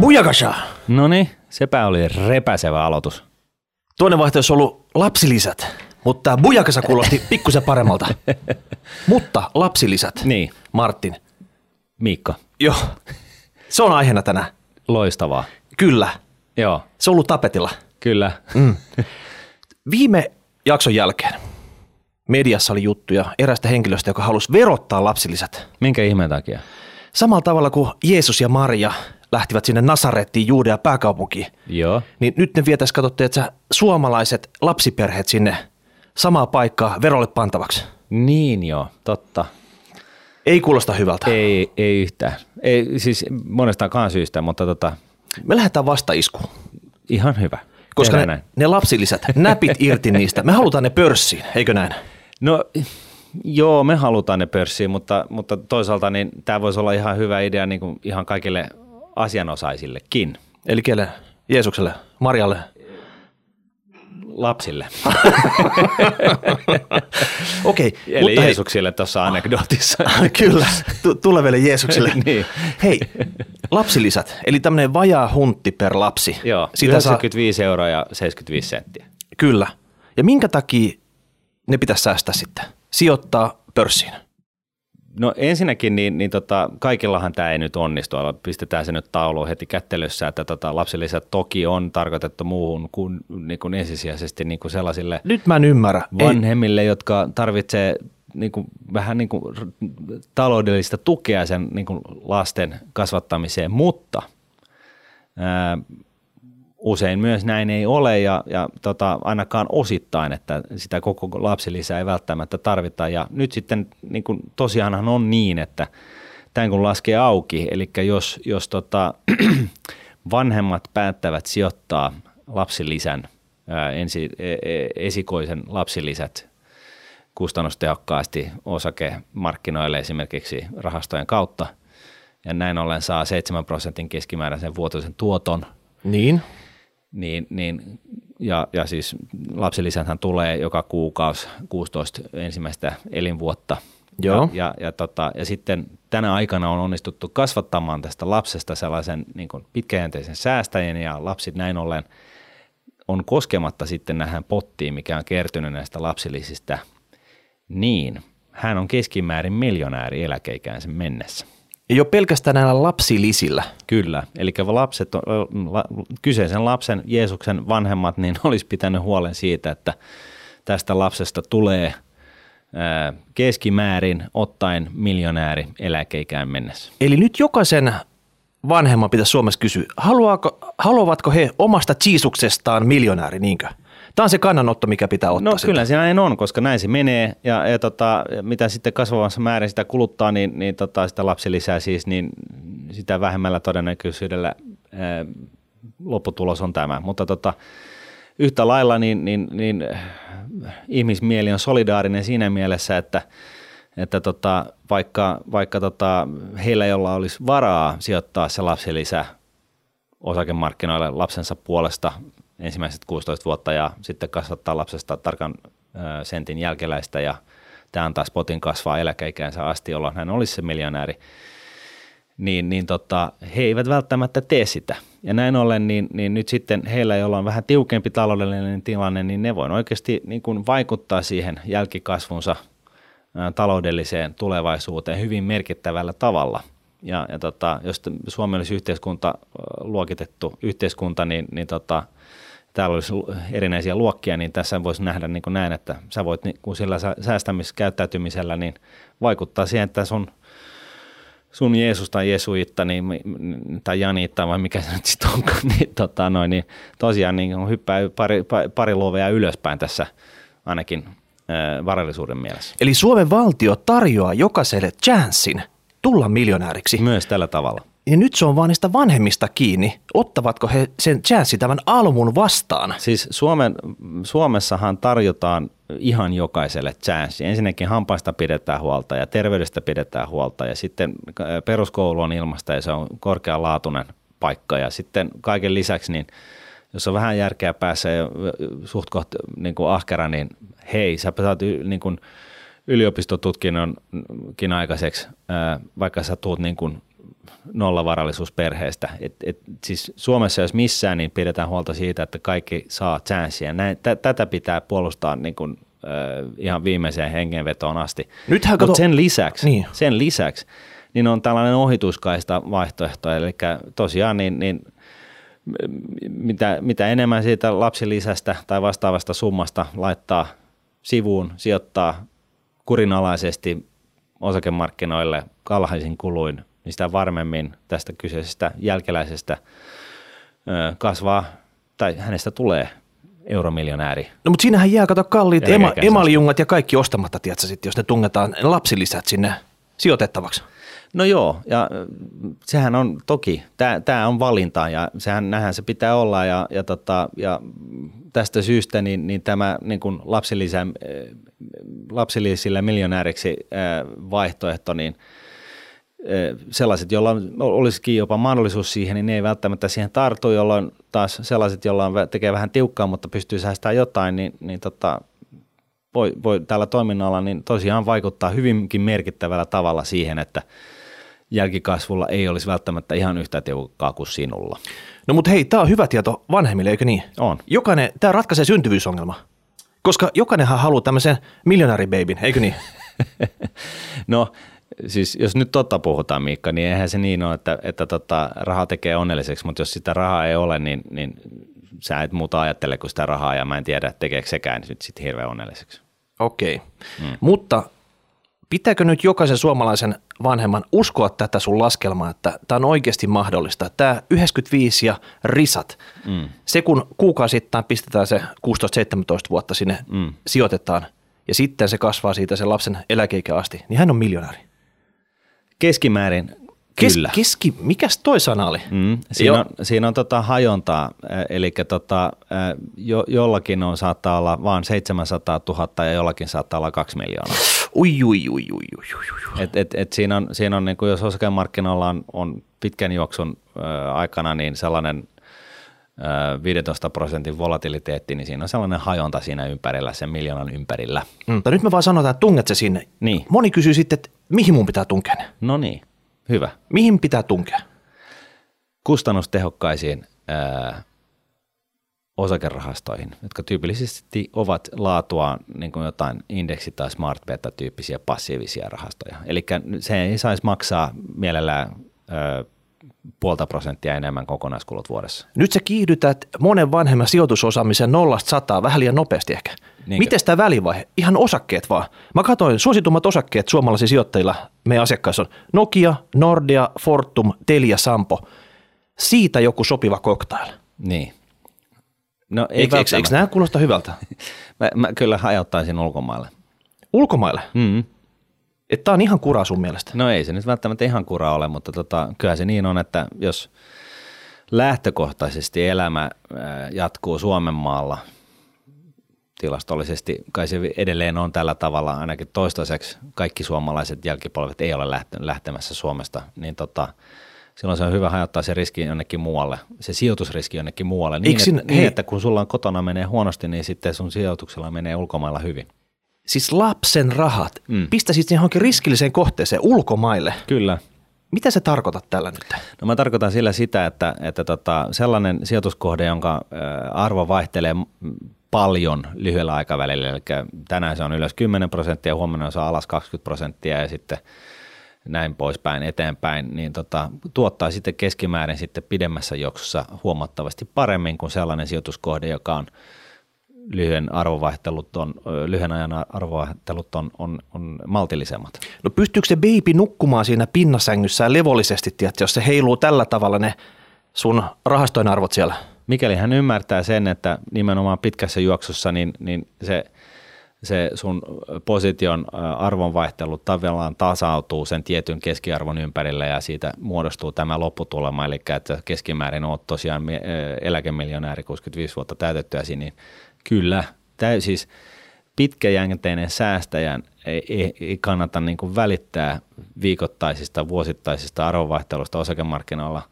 Bujakasha! No niin, sepä oli repäsevä aloitus. Toinen vaihtoehto olisi ollut lapsilisät, mutta tämä Bujakasa kuulosti pikkusen paremmalta. mutta lapsilisät, Niin, Martin. Miikka, Joo, se on aiheena tänään. loistavaa. Kyllä, Joo, se on ollut tapetilla. kyllä. Viime jakson jälkeen mediassa oli juttuja erästä henkilöstä, joka halusi verottaa lapsilisät. Minkä ihmeen takia? Samalla tavalla kuin Jeesus ja Maria lähtivät sinne Nasarettiin, Juudea pääkaupunkiin, Joo, niin nyt ne vietäisi, katsottiin, että suomalaiset lapsiperheet sinne samaa paikkaa verolle pantavaksi. niin joo, totta. Ei kuulosta hyvältä. Ei, ei yhtään. Ei, siis monestakaan syystä, mutta tota, Me lähdetään vastaiskuun, ihan hyvä. koska Tehdään ne, näin. ne lapsilisät, näpit irti niistä. Me halutaan ne pörssiin, eikö näin? No joo, me halutaan ne pörssiin, mutta, mutta toisaalta niin tämä voisi olla ihan hyvä idea niin kuin ihan kaikille asianosaisillekin, Eli kelle? Jeesukselle, Marjalle. lapsille. Okei, Eli mutta hei, Jeesuksille tuossa anekdootissa. Kyllä, tu- tuleville Jeesukselle. Niin. Hei, lapsilisät, eli tämmöinen vajaa huntti per lapsi. Joo, Sitä saa, 95 euroa ja 75 senttiä. kyllä. Ja minkä takia ne pitäisi säästää sitten? Sijoittaa pörssiin. No ensinnäkin, niin, niin tota, kaikillahan tämä ei nyt onnistu. Pistetään se nyt tauluun heti kättelyssä, että tota, lapsilisät toki on tarkoitettu muuhun kuin, niin kuin ensisijaisesti niin kuin sellaisille Nyt mä en ymmärrä. Ei, vanhemmille, jotka tarvitsee niin kuin, vähän niin kuin taloudellista tukea sen niin kuin lasten kasvattamiseen, mutta ää, usein myös näin ei ole ja, ja tota, ainakaan osittain, että sitä koko lapsilisää ei välttämättä tarvita. Ja nyt sitten niin kuin, tosiaanhan on niin, että tämän kun laskee auki, eli jos, jos tota, vanhemmat päättävät sijoittaa lapsilisän, ää, ensi, e, e, esikoisen lapsilisät kustannustehokkaasti osakemarkkinoille esimerkiksi rahastojen kautta, ja näin ollen saa 7 prosentin keskimääräisen vuotuisen tuoton, Niin, niin, niin ja, ja siis lapsilisäthän tulee joka kuukausi 16 ensimmäistä elinvuotta. Joo. Ja, ja, ja, tota, ja sitten tänä aikana on onnistuttu kasvattamaan tästä lapsesta sellaisen niin kuin pitkäjänteisen säästäjän ja lapsit näin ollen on koskematta sitten nähän pottiin, mikä on kertynyt näistä lapsilisistä, niin hän on keskimäärin miljonääri eläkeikäänsä mennessä. Jo pelkästään näillä lapsilisillä. Kyllä, eli lapset, la, kyseisen lapsen, Jeesuksen vanhemmat, niin olisi pitänyt huolen siitä, että tästä lapsesta tulee ää, keskimäärin ottaen miljonääri eläkeikään mennessä. Eli nyt jokaisen vanhemman pitäisi Suomessa kysyä, haluaako, haluavatko he omasta Jeesuksestaan miljonääri, niinkö? Tämä on se kannanotto, mikä pitää ottaa. No sieltä. kyllä siinä näin on, koska näin se menee ja, ja tota, mitä sitten kasvavassa määrin sitä kuluttaa, niin, niin tota, sitä lapsilisää siis, niin sitä vähemmällä todennäköisyydellä ää, lopputulos on tämä. Mutta tota, yhtä lailla niin, niin, niin äh, ihmismieli on solidaarinen siinä mielessä, että, että tota, vaikka, vaikka tota, heillä, jolla olisi varaa sijoittaa se lapsilisä osakemarkkinoille lapsensa puolesta ensimmäiset 16 vuotta ja sitten kasvattaa lapsesta tarkan sentin jälkeläistä ja tämä antaa spotin kasvaa eläkeikäänsä asti, jolloin hän olisi se miljonääri, niin, niin tota, he eivät välttämättä tee sitä. Ja näin ollen, niin, niin nyt sitten heillä, joilla on vähän tiukempi taloudellinen tilanne, niin ne voi oikeasti niin kuin vaikuttaa siihen jälkikasvunsa taloudelliseen tulevaisuuteen hyvin merkittävällä tavalla. Ja, ja tota, jos Suomi olisi yhteiskunta, luokitettu yhteiskunta, niin, niin tota, täällä olisi erinäisiä luokkia, niin tässä voisi nähdä niin kuin näin, että sä voit niin kuin sillä sä- säästämiskäyttäytymisellä niin vaikuttaa siihen, että sun sun Jeesus tai Jesuitta niin, tai Janiitta vai mikä se nyt sitten onkaan, niin, tota, noin, niin tosiaan niin hyppää pari, pari, pari luovea ylöspäin tässä ainakin varallisuuden mielessä. Eli Suomen valtio tarjoaa jokaiselle chanssin tulla miljonääriksi. Myös tällä tavalla. Ja nyt se on vaan niistä vanhemmista kiinni. Ottavatko he sen chanssin tämän almun vastaan? Siis Suomen, Suomessahan tarjotaan ihan jokaiselle chanssi. Ensinnäkin hampaista pidetään huolta ja terveydestä pidetään huolta ja sitten äh, peruskoulu on ilmasta ja se on korkealaatuinen paikka ja sitten kaiken lisäksi niin jos on vähän järkeä päässä ja suht koht niin kuin ahkera, niin hei, sä saat niin kuin yliopistotutkinnonkin aikaiseksi, ää, vaikka sä tuut niin kuin nollavarallisuusperheestä. Et, et, siis Suomessa jos missään, niin pidetään huolta siitä, että kaikki saa chanssiä. Näin, t- tätä pitää puolustaa niin kuin, äh, ihan viimeiseen hengenvetoon asti. Nythän kato- sen lisäksi, Niin. sen lisäksi niin on tällainen ohituskaista vaihtoehto, eli tosiaan niin, niin mitä, mitä enemmän siitä lapsilisästä tai vastaavasta summasta laittaa sivuun, sijoittaa kurinalaisesti osakemarkkinoille alhaisin kuluin, niin sitä varmemmin tästä kyseisestä jälkeläisestä kasvaa tai hänestä tulee euromiljonääri. No mutta siinähän jää, kato kalliit ema, emaljungat ja kaikki ostamatta, tiedätkö, sit, jos ne tungetaan lapsilisät sinne sijoitettavaksi. No joo, ja sehän on toki, tämä on valinta ja sehän nähän se pitää olla ja, ja, tota, ja tästä syystä niin, niin tämä niin kuin lapsilisä, lapsilisille miljonääriksi vaihtoehto, niin sellaiset, joilla olisikin jopa mahdollisuus siihen, niin ne ei välttämättä siihen tartu, jolloin taas sellaiset, joilla on, tekee vähän tiukkaa, mutta pystyy säästämään jotain, niin, niin tota, voi, voi tällä toiminnalla niin tosiaan vaikuttaa hyvinkin merkittävällä tavalla siihen, että jälkikasvulla ei olisi välttämättä ihan yhtä tiukkaa kuin sinulla. No mutta hei, tämä on hyvä tieto vanhemmille, eikö niin? On. Jokainen, tämä ratkaisee syntyvyysongelma. Koska jokainenhan haluaa tämmöisen miljonääribabyn, eikö niin? No siis jos nyt totta puhutaan Miikka, niin eihän se niin ole, että, että tota, raha tekee onnelliseksi, mutta jos sitä rahaa ei ole, niin, niin sä et muuta ajattele kuin sitä rahaa ja mä en tiedä tekeekö sekään nyt sitten hirveän onnelliseksi. Okei. Mm. Mutta pitääkö nyt jokaisen suomalaisen vanhemman uskoa tätä sun laskelmaa, että tämä on oikeasti mahdollista? Tämä 95 ja risat, mm. se kun kuukausittain pistetään se 16-17 vuotta sinne mm. sijoitetaan ja sitten se kasvaa siitä sen lapsen eläkeikä asti, niin hän on miljonääri. Keskimäärin Kes- kyllä. Keski, mikäs toi sana oli? Mm, siinä Joo. on, siinä on tota hajontaa, eli tota, jo, jollakin on saattaa olla vain 700 000 ja jollakin saattaa olla 2 miljoonaa. Ui, ui, ui, ui, ui, ui. Et, et, et siinä on, siinä on niin kuin jos osakemarkkinoilla on, on pitkän juoksun ö, aikana niin sellainen 15 prosentin volatiliteetti, niin siinä on sellainen hajonta siinä ympärillä, sen miljoonan ympärillä. Mm, mutta nyt me vaan sanotaan, että tunget se sinne. Niin. Moni kysyy sitten, että mihin mun pitää tunkea ne? No niin, hyvä. Mihin pitää tunkea? Kustannustehokkaisiin ö, osakerahastoihin, jotka tyypillisesti ovat laatua niin kuin jotain indeksi- tai smart beta-tyyppisiä passiivisia rahastoja. Eli se ei saisi maksaa mielellään ö, puolta prosenttia enemmän kokonaiskulut vuodessa. Nyt sä kiihdytät monen vanhemman sijoitusosaamisen nollasta sataa vähän liian nopeasti ehkä. Niinkö? Miten tämä välivaihe? Ihan osakkeet vaan. Mä katsoin, suositummat osakkeet suomalaisilla sijoittajilla meidän asiakkaissa on Nokia, Nordea, Fortum, Telia, Sampo. Siitä joku sopiva cocktail. Niin. No ei Eikö, eikö, eikö nämä kuulosta hyvältä? Mä, mä kyllä hajottaisin ulkomaille. Ulkomaille? Mm. Että tämä on ihan kuraa sun mielestä. No ei se nyt välttämättä ihan kura ole, mutta tota, kyllä se niin on, että jos lähtökohtaisesti elämä jatkuu Suomen maalla, tilastollisesti kai se edelleen on tällä tavalla, ainakin toistaiseksi kaikki suomalaiset jälkipolvet ei ole lähtemässä Suomesta, niin tota, silloin se on hyvä hajottaa se riski jonnekin muualle, se sijoitusriski jonnekin muualle, niin, Eikö siinä- että, niin että kun sulla on kotona menee huonosti, niin sitten sun sijoituksella menee ulkomailla hyvin. Siis lapsen rahat. Mm. Pistäisit ne johonkin riskilliseen kohteeseen ulkomaille. Kyllä, Mitä se tarkoitat tällä nyt? No mä tarkoitan sillä sitä, että, että tota, sellainen sijoituskohde, jonka ö, arvo vaihtelee paljon lyhyellä aikavälillä, eli tänään se on ylös 10 prosenttia, huomenna se on alas 20 prosenttia ja sitten näin poispäin eteenpäin, niin tota, tuottaa sitten keskimäärin sitten pidemmässä juoksussa huomattavasti paremmin kuin sellainen sijoituskohde, joka on lyhyen arvovaihtelut on, lyhyen ajan arvovaihtelut on, on, on maltillisemmat. No pystyykö se baby nukkumaan siinä pinnasängyssään levollisesti, tiedätkö, jos se heiluu tällä tavalla ne sun rahastojen arvot siellä? mikäli hän ymmärtää sen, että nimenomaan pitkässä juoksussa niin, niin se, se sun position arvonvaihtelu tavallaan tasautuu sen tietyn keskiarvon ympärillä ja siitä muodostuu tämä lopputulema, eli että keskimäärin olet tosiaan eläkemiljonääri 65 vuotta täytettyäsi, niin kyllä, täy, siis pitkäjänteinen säästäjän ei, ei, ei kannata niin kuin välittää viikoittaisista, vuosittaisista arvonvaihtelusta osakemarkkinoilla,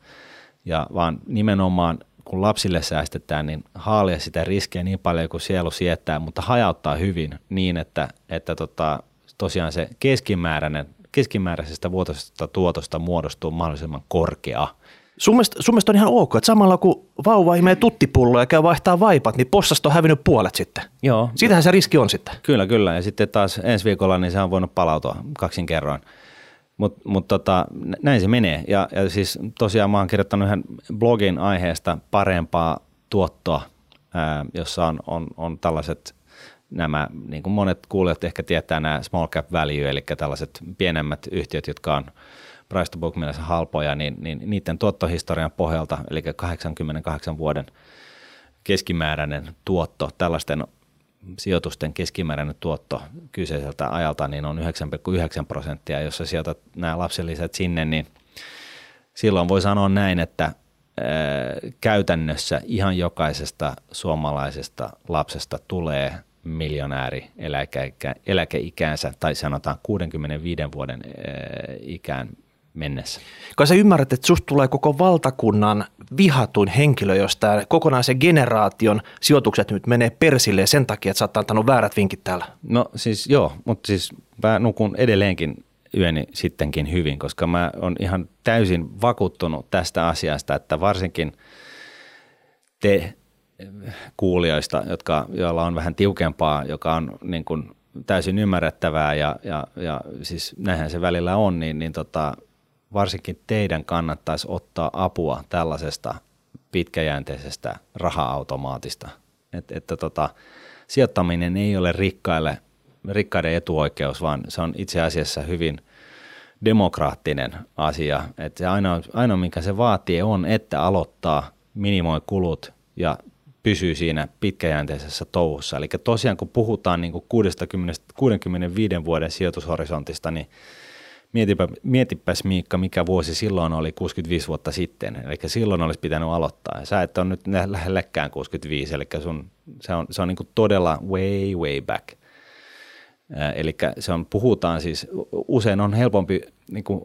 ja vaan nimenomaan kun lapsille säästetään, niin haalia sitä riskiä niin paljon kuin sielu sietää, mutta hajauttaa hyvin niin, että, että tota, tosiaan se keskimääräinen keskimääräisestä vuotuisesta tuotosta muodostuu mahdollisimman korkea. Sun mielestä, sun mielestä on ihan ok, että samalla kun vauva imee tuttipulloa ja käy vaihtaa vaipat, niin possasta on hävinnyt puolet sitten. Joo. Siitähän se riski on sitten. Kyllä, kyllä. Ja sitten taas ensi viikolla niin se on voinut palautua kaksin kerroin. Mutta mut tota, näin se menee. Ja, ja siis tosiaan mä oon kirjoittanut yhden blogin aiheesta parempaa tuottoa, ää, jossa on, on, on tällaiset nämä, niin kuin monet kuulijat ehkä tietää nämä small cap value, eli tällaiset pienemmät yhtiöt, jotka on price to book mielessä halpoja, niin, niin niiden tuottohistorian pohjalta, eli 88 vuoden keskimääräinen tuotto tällaisten sijoitusten keskimääräinen tuotto kyseiseltä ajalta niin on 9,9 prosenttia. Jos sä sijoitat nämä lapsilisät sinne, niin silloin voi sanoa näin, että käytännössä ihan jokaisesta suomalaisesta lapsesta tulee miljonääri eläkeikä, eläkeikäänsä tai sanotaan 65 vuoden ikään mennessä. Kai sä ymmärrät, että susta tulee koko valtakunnan vihatuin henkilö, jos tämä kokonaisen generaation sijoitukset nyt menee persille sen takia, että sä oot antanut väärät vinkit täällä. No siis joo, mutta siis mä nukun edelleenkin yöni sittenkin hyvin, koska mä oon ihan täysin vakuuttunut tästä asiasta, että varsinkin te kuulijoista, jotka, joilla on vähän tiukempaa, joka on niin kuin täysin ymmärrettävää ja, ja, ja siis näinhän se välillä on, niin, niin tota, varsinkin teidän kannattaisi ottaa apua tällaisesta pitkäjänteisestä raha-automaatista. Et, että tota, sijoittaminen ei ole rikkaille, rikkaiden etuoikeus, vaan se on itse asiassa hyvin demokraattinen asia. Et se ainoa, ainoa, mikä se vaatii, on, että aloittaa, minimoi kulut ja pysyy siinä pitkäjänteisessä touhussa. Eli tosiaan kun puhutaan niin kuin 60, 65 vuoden sijoitushorisontista, niin mietipä, mietipäs Miikka, mikä vuosi silloin oli 65 vuotta sitten. Eli silloin olisi pitänyt aloittaa. Sä et ole nyt lähelläkään 65, eli sun, se on, se on niin todella way, way back. Eli se on, puhutaan siis, usein on helpompi niin kuin,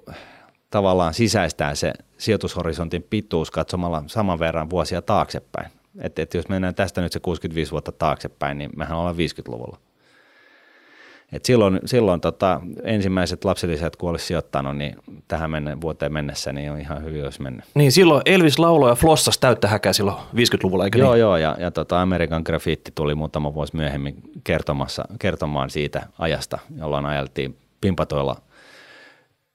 tavallaan sisäistää se sijoitushorisontin pituus katsomalla saman verran vuosia taaksepäin. Että et jos mennään tästä nyt se 65 vuotta taaksepäin, niin mehän ollaan 50-luvulla. Et silloin silloin tota, ensimmäiset lapsilisät, kun olisi sijoittanut, niin tähän menne, vuoteen mennessä, niin on ihan hyvin olisi mennyt. Niin silloin Elvis lauloi ja flossas täyttä häkää silloin 50-luvulla, eikö Joo, niin? joo, ja, ja tota Amerikan Graffiti tuli muutama vuosi myöhemmin kertomassa, kertomaan siitä ajasta, jolloin ajeltiin pimpatoilla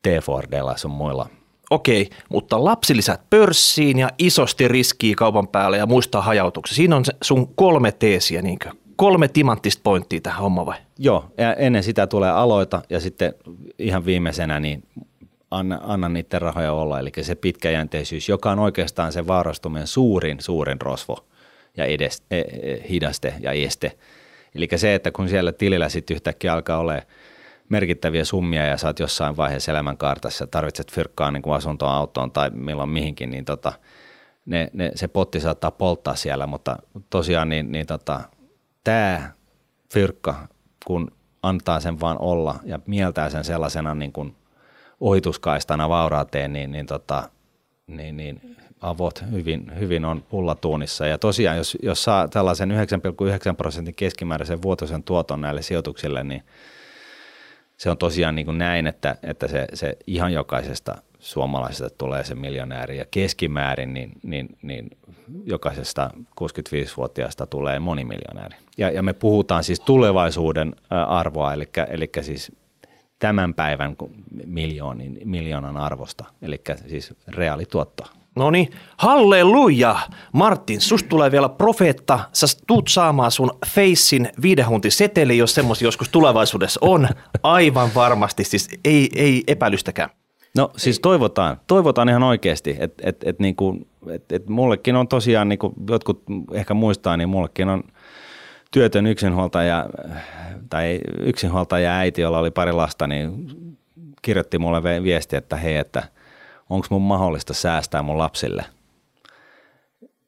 T-Fordeilla sun muilla Okei, mutta lapsilisät pörssiin ja isosti riskiä kaupan päälle ja muistaa hajautuksia. Siinä on sun kolme teesiä, niinkö? Kolme timanttista pointtia tähän homma vai? Joo, ja ennen sitä tulee aloita ja sitten ihan viimeisenä niin anna, anna niiden rahoja olla, eli se pitkäjänteisyys, joka on oikeastaan se vaarastuminen suurin, suurin rosvo ja edes, e, e, hidaste ja este. Eli se, että kun siellä tilillä sitten yhtäkkiä alkaa olla merkittäviä summia ja saat jossain vaiheessa elämänkaartassa, tarvitset fyrkkaa niin kuin asuntoon, autoon tai milloin mihinkin, niin tota, ne, ne, se potti saattaa polttaa siellä, mutta tosiaan niin, niin tota, tämä fyrkka, kun antaa sen vaan olla ja mieltää sen sellaisena niin kuin ohituskaistana vauraateen, niin, niin, tota, niin, niin avot hyvin, hyvin on pullatuunissa. Ja tosiaan, jos, jos saa tällaisen 9,9 prosentin keskimääräisen vuotuisen tuoton näille sijoituksille, niin se on tosiaan niin kuin näin, että, että se, se ihan jokaisesta suomalaisesta tulee se miljonääri ja keskimäärin niin, niin, niin jokaisesta 65-vuotiaasta tulee monimiljonääri. Ja, ja me puhutaan siis tulevaisuuden arvoa, eli, eli siis tämän päivän miljoonin, miljoonan arvosta, eli siis reaalituottoa. No niin, halleluja! Martin, susta tulee vielä profeetta. Sä tuut saamaan sun Facein viidehunti seteli, jos semmos joskus tulevaisuudessa on. Aivan varmasti, siis ei, ei epäilystäkään. No siis toivotaan, toivotaan ihan oikeasti, että et, et niinku, et, et mullekin on tosiaan, niinku jotkut ehkä muistaa, niin mullekin on työtön yksinhuoltaja tai yksinhuoltaja äiti, jolla oli pari lasta, niin kirjoitti mulle viesti, että hei, että onko mun mahdollista säästää mun lapsille.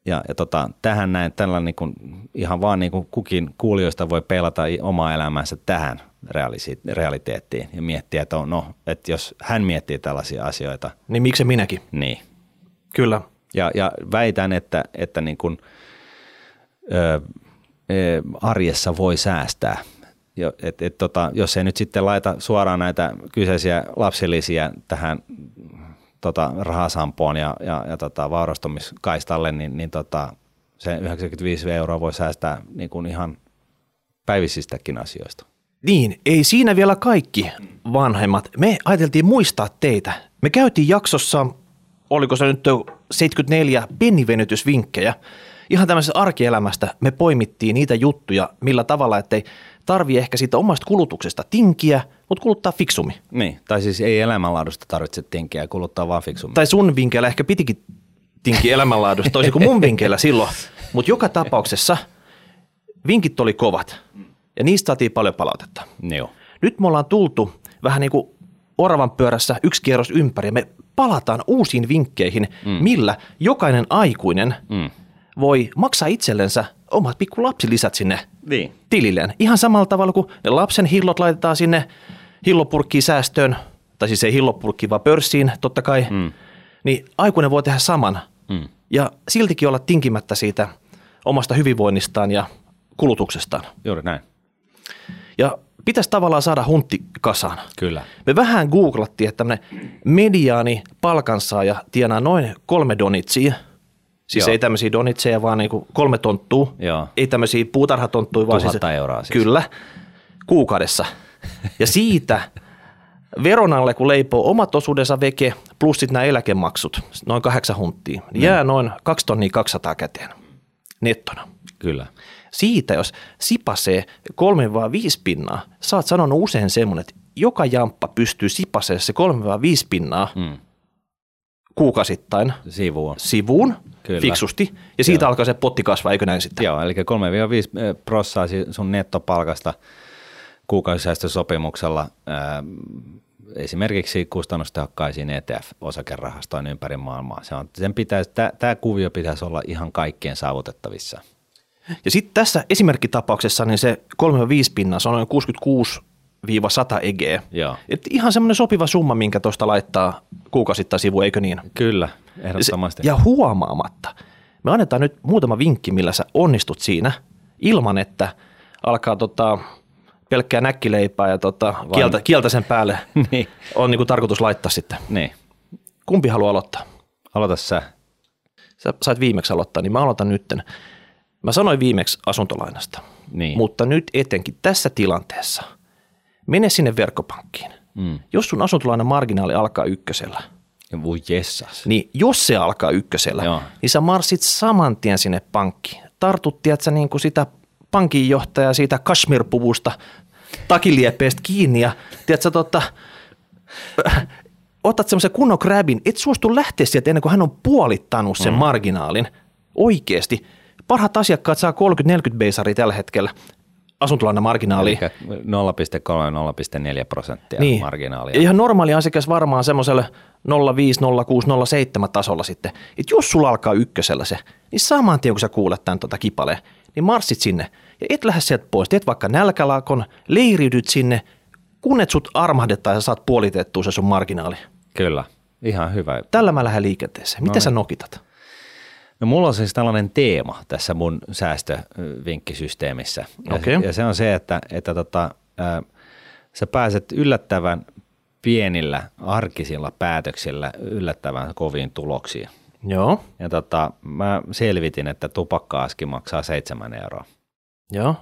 Ja, ja tota, tähän näin, tällä niin kuin, ihan vaan niin kuin kukin kuulijoista voi pelata omaa elämänsä tähän realiteettiin ja miettiä, että, on, no, että jos hän miettii tällaisia asioita. Niin miksi minäkin? Niin. Kyllä. Ja, ja väitän, että, että niin kuin, ö, arjessa voi säästää jo, et, et, tota, jos ei nyt sitten laita suoraan näitä kyseisiä lapsilisiä tähän tota, rahasampoon ja, ja, ja tota, vaurastumiskaistalle, niin, niin tota, se 95 euroa voi säästää niin kuin ihan päivisistäkin asioista. Niin, ei siinä vielä kaikki vanhemmat. Me ajateltiin muistaa teitä. Me käytiin jaksossa, oliko se nyt 74 pennivenytysvinkkejä. Ihan tämmöisestä arkielämästä me poimittiin niitä juttuja, millä tavalla, ettei tarvi ehkä siitä omasta kulutuksesta tinkiä, mutta kuluttaa fiksumi. Niin, tai siis ei elämänlaadusta tarvitse tinkiä kuluttaa vaan fiksumi. Tai sun vinkkeillä ehkä pitikin tinkiä elämänlaadusta, toisin kuin mun vinkkeillä silloin. Mutta joka tapauksessa vinkit oli kovat ja niistä saatiin paljon palautetta. Joo. Nyt me ollaan tultu vähän niin kuin oravan pyörässä yksi kierros ympäri ja me palataan uusiin vinkkeihin, mm. millä jokainen aikuinen mm. voi maksaa itsellensä omat pikku lapsilisät sinne niin. tililleen. Ihan samalla tavalla kuin ne lapsen hillot laitetaan sinne hillopurkkiin säästöön, tai siis ei hillopurkkiin, vaan pörssiin totta kai, mm. niin aikuinen voi tehdä saman mm. ja siltikin olla tinkimättä siitä omasta hyvinvoinnistaan ja kulutuksestaan. Juuri näin. Ja pitäisi tavallaan saada huntti kasaan. Kyllä. Me vähän googlattiin, että tämmöinen mediaani palkansaaja tienaa noin kolme donitsia. Siis Joo. ei tämmöisiä donitseja, vaan niinku kolme tonttua. Joo. Ei tämmöisiä puutarhatonttuja, vaan siis, euroa siis. Kyllä, kuukaudessa. Ja siitä veron alle, kun leipoo omat osuudensa veke, plus sitten nämä eläkemaksut, noin kahdeksan hunttia, niin jää noin 2 tonnia 200 käteen nettona. Kyllä. Siitä, jos sipasee kolme vai viisi pinnaa, sä oot sanonut usein semmoinen, että joka jamppa pystyy sipasemaan se kolme vai viisi pinnaa mm. kuukausittain sivuun, sivuun Kyllä. fiksusti, ja siitä Joo. alkaa se potti kasvaa, eikö näin sitten? Joo, eli 3-5 prossaa sun nettopalkasta kuukausisäästösopimuksella ää, esimerkiksi kustannustehokkaisiin ETF-osakerahastoin ympäri maailmaa. Se on, sen pitäisi, tämä kuvio pitäisi olla ihan kaikkien saavutettavissa. Ja sitten tässä esimerkkitapauksessa niin se 3-5 pinnaa, se on noin 66 100 EG. Joo. Et ihan semmoinen sopiva summa, minkä tuosta laittaa kuukausittain sivu, eikö niin? Kyllä, ehdottomasti. Ja huomaamatta. Me annetaan nyt muutama vinkki, millä sä onnistut siinä ilman, että alkaa tota, pelkkää näkkileipää ja tota, kieltä, kieltä sen päälle niin. on niin kuin tarkoitus laittaa sitten. Niin. Kumpi haluaa aloittaa? Aloita sä. Sä sait viimeksi aloittaa, niin mä aloitan nytten. Mä sanoin viimeksi asuntolainasta, niin. mutta nyt etenkin tässä tilanteessa mene sinne verkkopankkiin. Mm. Jos sun asuntolainan marginaali alkaa ykkösellä, voi jessas. niin jos se alkaa ykkösellä, Joo. niin sä marssit saman tien sinne pankkiin. Tartut, tiedätkö, niin kuin sitä pankinjohtajaa siitä kashmir-puvusta takiliepeestä kiinni ja tiedätkö, tota, otat semmoisen kunnon grabin, et suostu lähteä sieltä ennen kuin hän on puolittanut sen mm. marginaalin. Oikeasti. Parhaat asiakkaat saa 30-40 beisari tällä hetkellä asuntolainan marginaali. 0,3-0,4 prosenttia niin. marginaalia. Ihan normaali asiakas varmaan semmoiselle 05, 06, 07 tasolla sitten. Että jos sulla alkaa ykkösellä se, niin saman tien kun sä kuulet tämän tota kipaleen, niin marssit sinne ja et lähde sieltä pois. Teet vaikka nälkälaakon, leiriydyt sinne, kunnet sut armahdetaan ja saat puolitettua se sun marginaali. Kyllä, ihan hyvä. Tällä mä lähden liikenteeseen. Miten no, sä nokitat? No mulla on siis tällainen teema tässä mun säästövinkkisysteemissä. Ja, okay. ja se on se, että, että tota, ää, sä pääset yllättävän pienillä arkisilla päätöksillä yllättävän koviin tuloksiin. Joo. Ja tota, mä selvitin, että tupakka-aski maksaa seitsemän euroa. Joo.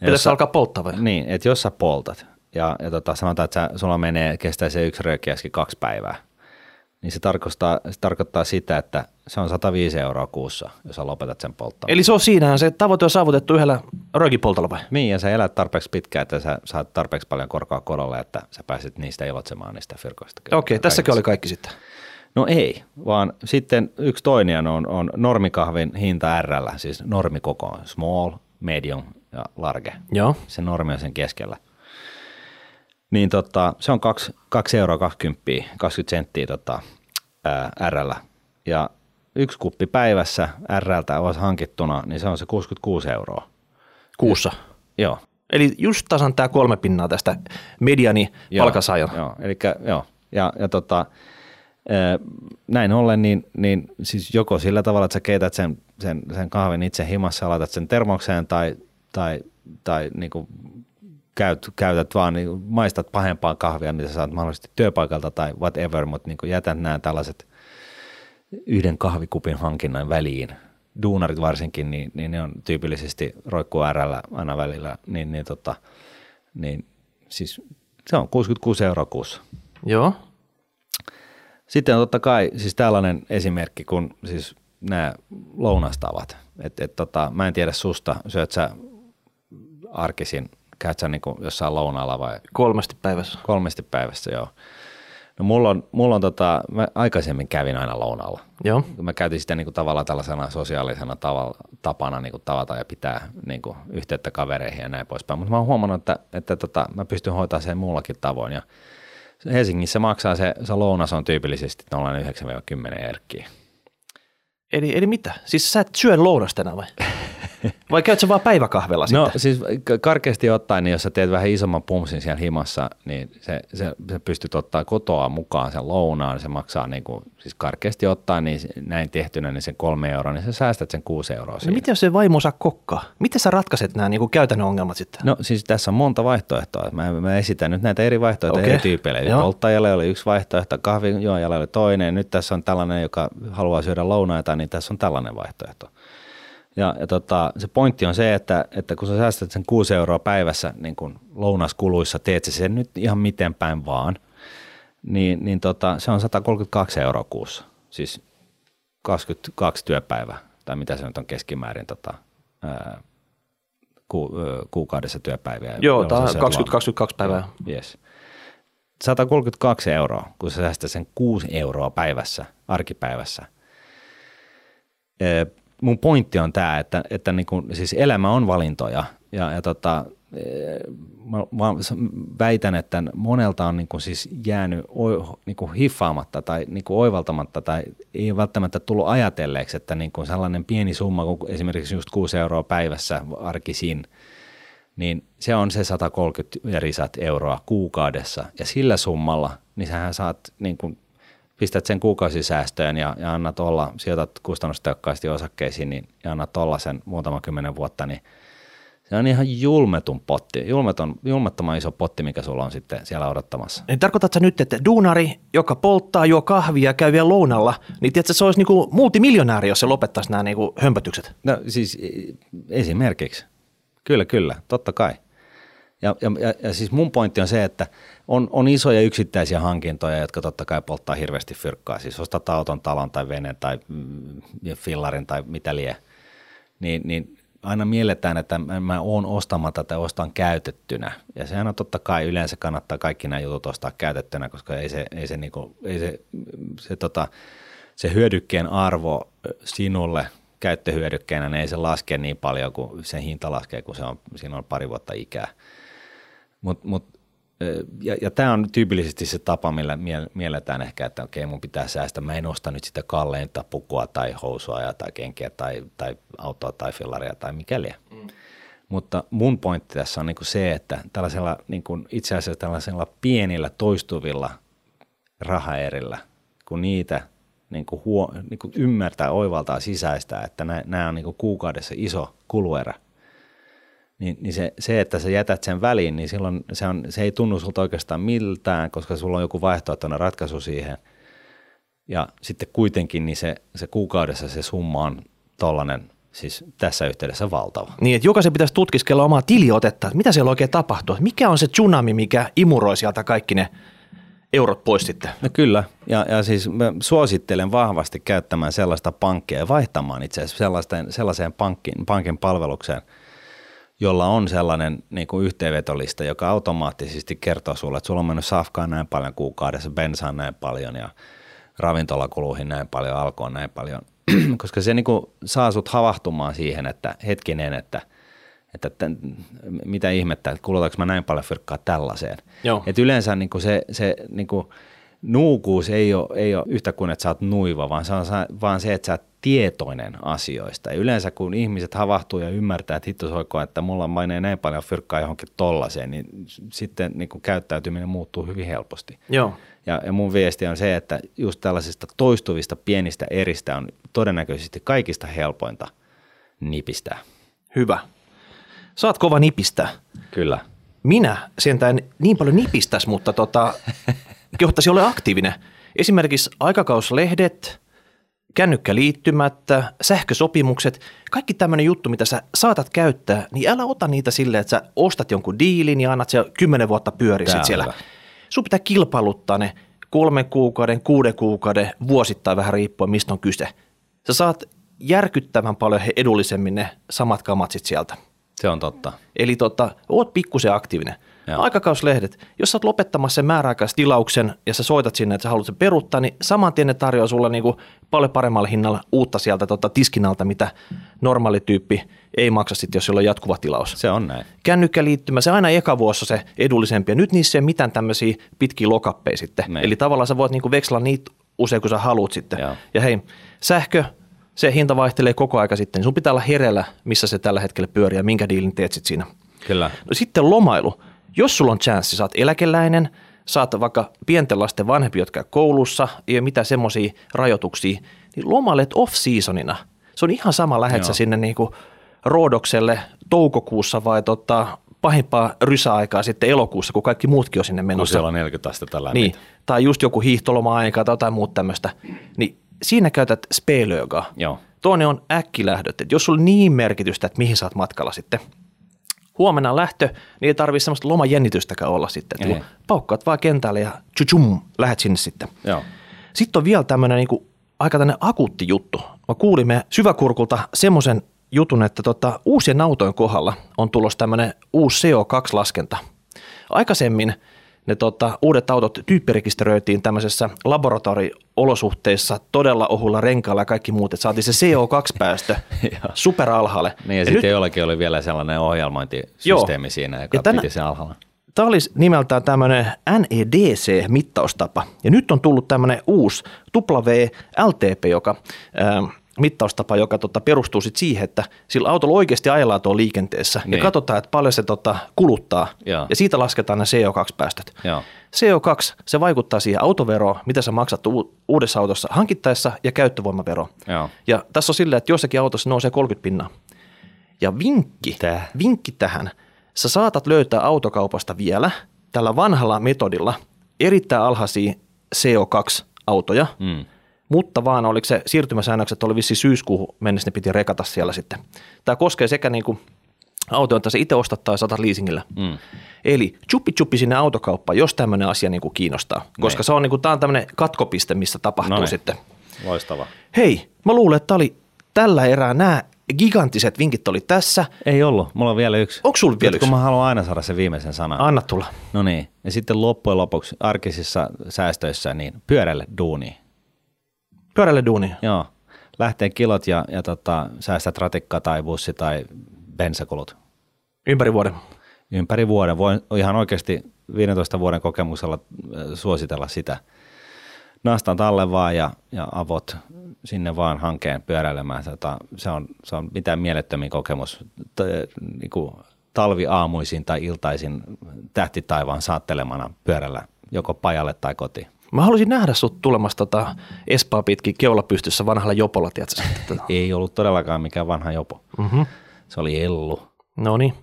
Pitäisi alkaa polttaa vai? Niin, että jos sä poltat ja, ja tota, sanotaan, että sä, sulla menee, kestää se yksi röökiäski kaksi päivää, niin se tarkoittaa, se tarkoittaa sitä, että se on 105 euroa kuussa, jos sä lopetat sen polttamisen. Eli se on siinä, se tavoite on saavutettu yhdellä röökipoltolla vai? Niin, ja sä elät tarpeeksi pitkään, että sä saat tarpeeksi paljon korkoa korolle, että sä pääset niistä ilotsemaan niistä firkoista. Okei, okay, tässäkin oli kaikki sitten. No ei, vaan sitten yksi toinen on, on normikahvin hinta R, siis normikoko, small, medium ja large. Joo. Se normi on sen keskellä. Niin tota, se on 2, 2 euroa 20, 20 senttiä tota, ää, R. Ja yksi kuppi päivässä Rltä olisi hankittuna, niin se on se 66 euroa. Kuussa? Ja, joo. Eli just tasan tämä kolme pinnaa tästä mediani palkasaajan. Joo, eli joo. Ja, ja tota, näin ollen, niin, niin siis joko sillä tavalla, että sä keität sen, sen, sen kahvin itse himassa, laitat sen termokseen tai, tai, tai niin kuin käyt, käytät vaan, niin maistat pahempaa kahvia, mitä saat mahdollisesti työpaikalta tai whatever, mutta niin jätät nämä tällaiset yhden kahvikupin hankinnan väliin. Duunarit varsinkin, niin, niin ne on tyypillisesti roikkuu RL aina välillä, niin, niin, tota, niin siis se on 66 euroa kuussa. Joo. Sitten on totta kai siis tällainen esimerkki, kun siis nämä lounastavat. Et, et tota, mä en tiedä susta, syöt sä arkisin, käyt sä niin jossain lounaalla vai? Kolmesti päivässä. Kolmesti päivässä, joo. No mulla on, mulla on tota, mä aikaisemmin kävin aina lounalla. Joo. Mä käytin sitä niin kuin tavallaan tällaisena sosiaalisena tavalla, tapana niin kuin tavata ja pitää niin kuin yhteyttä kavereihin ja näin poispäin. Mutta mä oon huomannut, että, että tota, mä pystyn hoitamaan sen muullakin tavoin. Ja Helsingissä maksaa se, se lounas on tyypillisesti 9-10 erkkiä. Eli, eli mitä? Siis sä et syö lounastena vai? Vai käyt sä vaan päiväkahvella sitten? No siis karkeasti ottaen, niin jos sä teet vähän isomman pumpsin siellä himassa, niin se, se, se pystyt ottaa kotoa mukaan sen lounaan. Se maksaa niin kuin, siis karkeasti ottaen, niin näin tehtynä, niin sen kolme euroa, niin sä säästät sen kuusi euroa. No mitä jos se vaimo saa kokkaa? Miten sä ratkaiset nämä niin kuin käytännön ongelmat sitten? No siis tässä on monta vaihtoehtoa. Mä, mä esitän nyt näitä eri vaihtoehtoja okay. eri tyypeille. Polttajalle oli yksi vaihtoehto, kahvinjuojalle oli toinen. Nyt tässä on tällainen, joka haluaa syödä lounaita, niin tässä on tällainen vaihtoehto. Ja, ja tota, se pointti on se, että, että kun sä säästät sen 6 euroa päivässä niin kun lounaskuluissa, teet sä sen nyt ihan miten päin vaan, niin, niin tota, se on 132 euroa kuussa, siis 22 työpäivää, tai mitä se nyt on keskimäärin tota, ää, ku, kuukaudessa työpäiviä. Joo, tämä on 20-22 päivää. Yes. 132 euroa, kun sä säästät sen 6 euroa päivässä, arkipäivässä mun pointti on tämä, että, että niin kuin, siis elämä on valintoja. Ja, ja tota, eh, mä, mä väitän, että monelta on niin kuin siis jäänyt niin kuin hiffaamatta tai niin kuin oivaltamatta tai ei välttämättä tullut ajatelleeksi, että niin kuin sellainen pieni summa kuin esimerkiksi just 6 euroa päivässä arkisin, niin se on se 130 risat euroa kuukaudessa. Ja sillä summalla niin sähän saat niin kuin pistät sen kuukausisäästöön ja, ja annat olla, sijoitat kustannustehokkaasti osakkeisiin niin, ja annat olla sen muutama kymmenen vuotta, niin se on ihan julmetun potti, julmeton, julmettoman iso potti, mikä sulla on sitten siellä odottamassa. Niin tarkoitatko nyt, että duunari, joka polttaa, juo kahvia ja käy vielä lounalla, niin tiedätkö, se olisi niin multimiljonääri, jos se lopettaisi nämä niin hömpötykset? No siis esimerkiksi. Kyllä, kyllä, totta kai. Ja, ja, ja, siis mun pointti on se, että on, on isoja yksittäisiä hankintoja, jotka totta kai polttaa hirveästi fyrkkaa. Siis ostat auton, talon tai veneen tai mm, fillarin tai mitä lie. Niin, niin aina mielletään, että mä, mä oon ostamatta tai ostan käytettynä. Ja sehän on totta kai yleensä kannattaa kaikki nämä jutut ostaa käytettynä, koska ei se, ei se, niinku, ei se, se, tota, se hyödykkeen arvo sinulle käyttöhyödykkeenä, niin ei se laske niin paljon kuin sen hinta laskee, kun se on, siinä on pari vuotta ikää. Mutta mut, ja, ja tämä on tyypillisesti se tapa, millä mielletään ehkä, että okei, mun pitää säästää. Mä en osta nyt sitä kalleinta pukua tai housua tai kenkiä tai, tai autoa tai fillaria tai mikäli. Mm. Mutta mun pointti tässä on niinku se, että tällaisella, niinku, itse asiassa tällaisella pienillä toistuvilla rahaerillä, kun niitä niinku huo, niinku ymmärtää, oivaltaa sisäistä, että nämä on niinku kuukaudessa iso kuluerä, niin, niin se, se, että sä jätät sen väliin, niin silloin se, on, se ei tunnu sulta oikeastaan miltään, koska sulla on joku vaihtoehtoinen ratkaisu siihen. Ja sitten kuitenkin niin se, se kuukaudessa se summa on tollainen siis tässä yhteydessä valtava. Niin, että jokaisen pitäisi tutkiskella omaa tiliotetta, että mitä siellä oikein tapahtuu. Mikä on se tsunami, mikä imuroi sieltä kaikki ne eurot pois sitten? No kyllä, ja, ja siis mä suosittelen vahvasti käyttämään sellaista pankkia ja vaihtamaan itse asiassa sellaiseen pankkin, pankin palvelukseen – jolla on sellainen niin kuin yhteenvetolista, joka automaattisesti kertoo sulle, että sulla on mennyt safkaan näin paljon kuukaudessa, bensaan näin paljon ja ravintolakuluihin näin paljon, alkoon näin paljon, koska se niin kuin saa sut havahtumaan siihen, että hetkinen, että, että, että mitä ihmettä, että kulutanko mä näin paljon fyrkkaa tällaiseen. Joo. Et yleensä niin kuin se, se niin kuin nuukuus ei ole, ei ole yhtä kuin, että sä oot nuiva, vaan se on vaan se, että sä oot tietoinen asioista. Ja yleensä kun ihmiset havahtuu ja ymmärtää, että hitto soiko, että mulla mainee näin paljon fyrkkaa johonkin tollaiseen, niin sitten niin kuin käyttäytyminen muuttuu hyvin helposti. Joo. Ja, ja mun viesti on se, että just tällaisista toistuvista pienistä eristä on todennäköisesti kaikista helpointa nipistää. Hyvä. Saat kova nipistää. Kyllä. minä sentään niin paljon nipistäisi, mutta tota, kehottaisi olla aktiivinen. Esimerkiksi aikakauslehdet, kännykkäliittymättä, sähkösopimukset, kaikki tämmöinen juttu, mitä sä saatat käyttää, niin älä ota niitä silleen, että sä ostat jonkun diilin ja annat se kymmenen vuotta pyöriä sit siellä. Sun pitää kilpailuttaa ne kolmen kuukauden, kuuden kuukauden, vuosittain vähän riippuen, mistä on kyse. Sä saat järkyttävän paljon he- edullisemmin ne samat kamat sit sieltä. Se on totta. Eli tota, oot pikkusen aktiivinen. Joo. Aikakauslehdet, jos sä oot lopettamassa sen määräaikaistilauksen ja sä soitat sinne, että sä haluat sen peruuttaa, niin saman tien ne tarjoaa sulle niinku paljon paremmalla hinnalla uutta sieltä tota tiskinalta, mitä normaali tyyppi ei maksa sitten, jos sulla on jatkuva tilaus. Se on näin. Kännykkäliittymä, se aina eka vuosi se edullisempi ja nyt niissä ei ole mitään tämmöisiä pitkiä lokappeja sitten. Niin. Eli tavallaan sä voit niinku vekslaa niitä usein, kun sä haluat sitten. Joo. Ja hei, sähkö, se hinta vaihtelee koko aika sitten, niin sun pitää olla hereillä, missä se tällä hetkellä pyörii ja minkä diilin teet sit siinä. Kyllä. No sitten lomailu. Jos sulla on chanssi, oot eläkeläinen, oot vaikka pienten lasten vanhempi, jotka käy koulussa, ei ole mitään semmoisia rajoituksia, niin lomailet off-seasonina. Se on ihan sama, lähet sinne niinku Roodokselle toukokuussa vai tota, pahimpaa rysäaikaa sitten elokuussa, kun kaikki muutkin on sinne Kun menossa. siellä on 40 astetta lämmintä. Niin, tai just joku hiihtoloma-aika tai jotain muuta tämmöistä. Niin siinä käytät spelöögaa. Joo. Toinen on äkkilähdöt. Et jos sulla on niin merkitystä, että mihin sä oot matkalla sitten. Huomenna lähtö, niin ei tarvitse semmoista lomajännitystäkään olla sitten. Että paukkaat vaan kentälle ja tjutsum, lähet sinne sitten. Joo. Sitten on vielä tämmöinen niinku, aika tämmöinen akuutti juttu. Mä kuulimme syväkurkulta semmoisen jutun, että tota, uusien autojen kohdalla on tulossa tämmöinen uusi CO2-laskenta. Aikaisemmin ne tota, uudet autot tyyppirekisteröitiin tämmöisessä laboratoriolosuhteissa todella ohulla renkaalla ja kaikki muut, että saatiin se CO2-päästö superalhaalle. Niin ja, Ja sitten nyt- jollakin oli vielä sellainen ohjelmointisysteemi Joo. siinä, joka Ja tänä- piti sen alhaalla. Tämä olisi nimeltään tämmöinen NEDC-mittaustapa. Ja nyt on tullut tämmöinen uusi WLTP, joka, ää, mittaustapa, joka tota, perustuu sit siihen, että sillä autolla oikeasti ajellaan tuolla liikenteessä. Niin. Ja katsotaan, että paljon se tota, kuluttaa. Joo. Ja siitä lasketaan ne CO2-päästöt. Joo. CO2, se vaikuttaa siihen autoveroon, mitä sä maksat u- uudessa autossa hankittaessa ja käyttövoimavero. Joo. Ja tässä on silleen, että jossakin autossa nousee 30 pinnaa. Ja vinkki, Tää. vinkki tähän, sä saatat löytää autokaupasta vielä tällä vanhalla metodilla erittäin alhaisia CO2-autoja, Mm. Mutta vaan oliko se siirtymäsäännökset oli vissi syyskuuhun mennessä, ne piti rekata siellä sitten. Tämä koskee sekä niin kuin autoja, että sä itse ostat tai saatat leasingillä. Mm. Eli chuppi chuppi sinne autokauppaan, jos tämmöinen asia niin kuin kiinnostaa, koska Niin. se on, niin kuin, tämä on tämmöinen katkopiste, missä tapahtuu Noniin. sitten. Loistava. Hei, mä luulen, että oli tällä erää nämä giganttiset vinkit oli tässä. Ei ollut. Mulla on vielä yksi. Onko sulla vielä Nyt yksi? Kun mä haluan aina saada sen viimeisen sanan. Anna tulla. No niin. Ja sitten loppujen lopuksi arkisissa säästöissä niin pyörälle duuni. Pyörälle duuni. Joo. Lähtee kilot ja, ja tota, säästät ratikka tai bussi tai bensakulut. Ympäri vuoden. Ympäri vuoden. Voin ihan oikeasti 15 vuoden kokemuksella äh, suositella sitä. Nastan alle vaan ja, ja avot sinne vaan hankeen pyöräilemään. Tota, se, on, se on mitään mielettömin kokemus. T- niin kuin talviaamuisin tai iltaisin tähtitaivaan saattelemana pyörällä joko pajalle tai kotiin. Mä haluaisin nähdä sut tulemassa tota Espaa pitkin keula pystyssä vanhalla jopolla, tiedätkö? Tota. Ei ollut todellakaan mikään vanha jopo. mm-hmm. Se oli Ellu. No niin.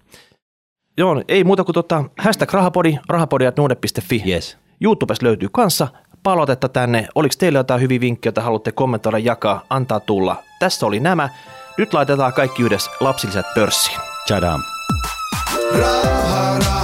Joo, ei muuta kuin tota, hashtag rahapodi, rahapodi.nuude.fi. Yes. YouTubessa löytyy kanssa palautetta tänne. Oliko teillä jotain hyviä vinkkejä, joita haluatte kommentoida, jakaa, antaa tulla? Tässä oli nämä. Nyt laitetaan kaikki yhdessä lapsilliset pörssiin. Chadam. Raha, raha.